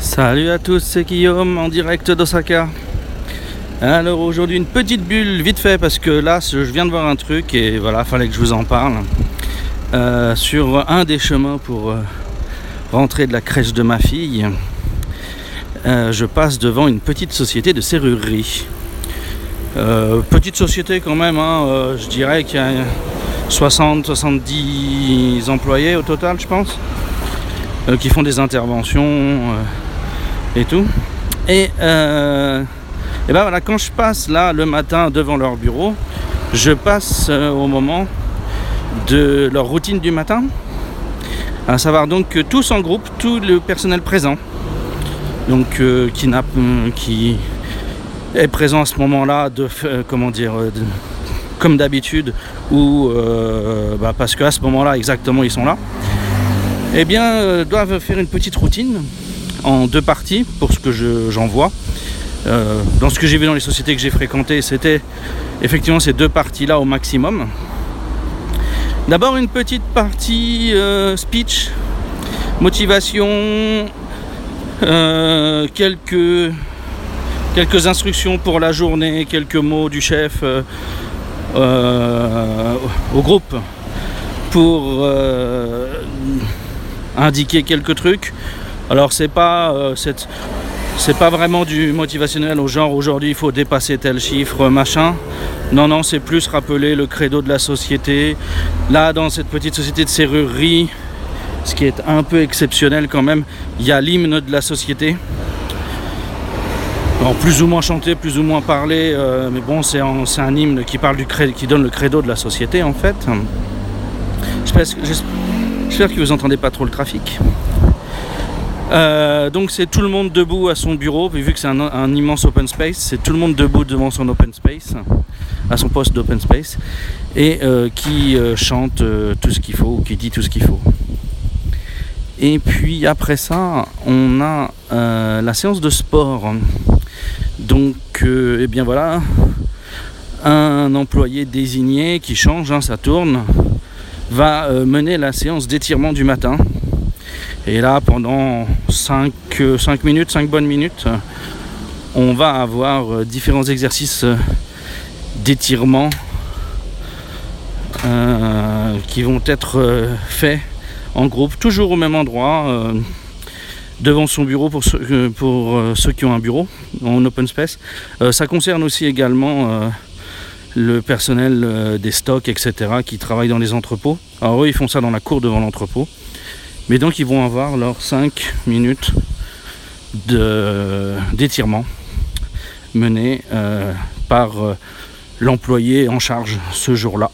Salut à tous, c'est Guillaume en direct d'Osaka. Alors aujourd'hui une petite bulle vite fait parce que là je viens de voir un truc et voilà, fallait que je vous en parle. Euh, sur un des chemins pour euh, rentrer de la crèche de ma fille, euh, je passe devant une petite société de serrurerie. petite société quand même, hein, je dirais qu'il y a 60-70 employés au total je pense, qui font des interventions et tout. Et, euh, et ben voilà, quand je passe là le matin devant leur bureau, je passe euh, au moment de leur routine du matin. À savoir donc que tous en groupe, tout le personnel présent, donc euh, qui, est présent à ce moment-là, de, comment dire, comme d'habitude, ou bah, parce qu'à ce moment-là exactement ils sont là, eh bien doivent faire une petite routine en deux parties pour ce que j'en vois. Euh, dans ce que j'ai vu dans les sociétés que j'ai fréquentées, c'était effectivement ces deux parties-là au maximum. D'abord une petite partie euh, speech, motivation, euh, quelques, quelques instructions pour la journée, quelques mots du chef au groupe pour indiquer quelques trucs. Alors c'est pas euh, pas vraiment du motivationnel au genre aujourd'hui il faut dépasser tel chiffre machin. Non non c'est plus rappeler le credo de la société. Là dans cette petite société de serrurerie, ce qui est un peu exceptionnel quand même, il y a l'hymne de la société. En plus ou moins chanté, plus ou moins parlé, euh, mais bon c'est un, hymne qui parle du qui donne le credo de la société en fait. J'espère que vous entendez pas trop le trafic. Euh, donc c'est tout le monde debout à son bureau, vu que c'est un, immense open space, c'est tout le monde debout devant son open space, à son poste d'open space, et euh, qui euh, chante tout ce qu'il faut, qui dit tout ce qu'il faut. Et puis après ça, on a la séance de sport. Donc, eh bien voilà, un employé désigné qui change, hein, ça tourne, va mener la séance d'étirement du matin et là, pendant 5, 5 euh, minutes, 5 bonnes minutes, on va avoir euh, différents exercices euh, d'étirement qui vont être faits en groupe, toujours au même endroit, devant son bureau pour ceux, pour ceux qui ont un bureau en open space. ça concerne aussi également le personnel des stocks, etc., qui travaillent dans les entrepôts. Alors eux, ils font ça dans la cour devant l'entrepôt. Mais donc ils vont avoir leurs 5 minutes d'étirement mené euh, par euh, l'employé en charge ce jour-là.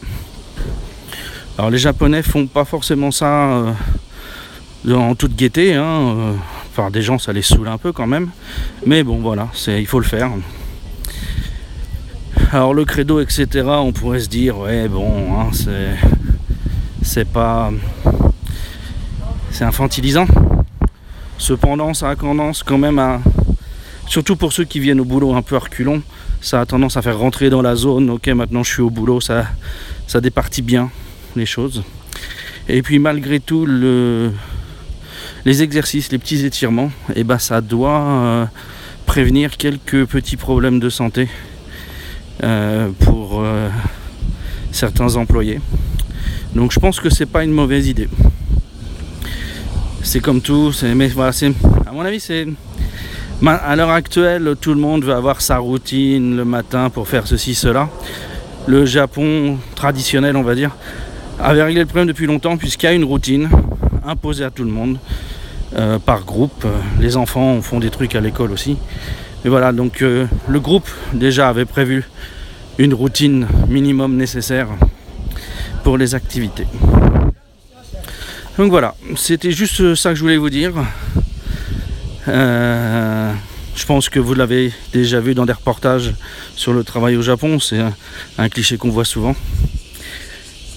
Alors les Japonais font pas forcément ça euh, en toute gaieté. Hein, enfin des gens ça les saoule un peu quand même. Mais bon voilà, il faut le faire. Alors le credo, etc. On pourrait se dire ouais bon, hein, c'est pas c'est infantilisant. Cependant, ça a tendance quand même à, surtout pour ceux qui viennent au boulot un peu reculons, ça a tendance à faire rentrer dans la zone. Ok, maintenant je suis au boulot, ça, ça départit bien les choses. Et puis malgré tout, le, les exercices, les petits étirements, et eh ben, ça doit euh, prévenir quelques petits problèmes de santé euh, pour euh, certains employés. Donc je pense que c'est pas une mauvaise idée c'est comme tout. Mais voilà, à mon avis, c'est à l'heure actuelle, tout le monde veut avoir sa routine le matin pour faire ceci, cela. Le Japon traditionnel, on va dire, avait réglé le problème depuis longtemps puisqu'il y a une routine imposée à tout le monde euh, par groupe. Les enfants font des trucs à l'école aussi. Mais voilà, donc euh, le groupe déjà avait prévu une routine minimum nécessaire pour les activités. Donc voilà, c'était juste ça que je voulais vous dire. Euh, je pense que vous l'avez déjà vu dans des reportages sur le travail au Japon, c'est un, cliché qu'on voit souvent.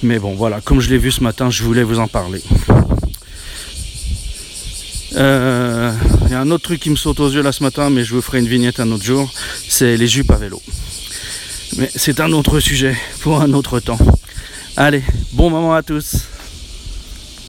Mais bon, voilà, comme je l'ai vu ce matin, je voulais vous en parler. Euh, il y a un autre truc qui me saute aux yeux là ce matin, mais je vous ferai une vignette un autre jour, c'est les jupes à vélo. Mais c'est un autre sujet pour un autre temps. Allez, bon moment à tous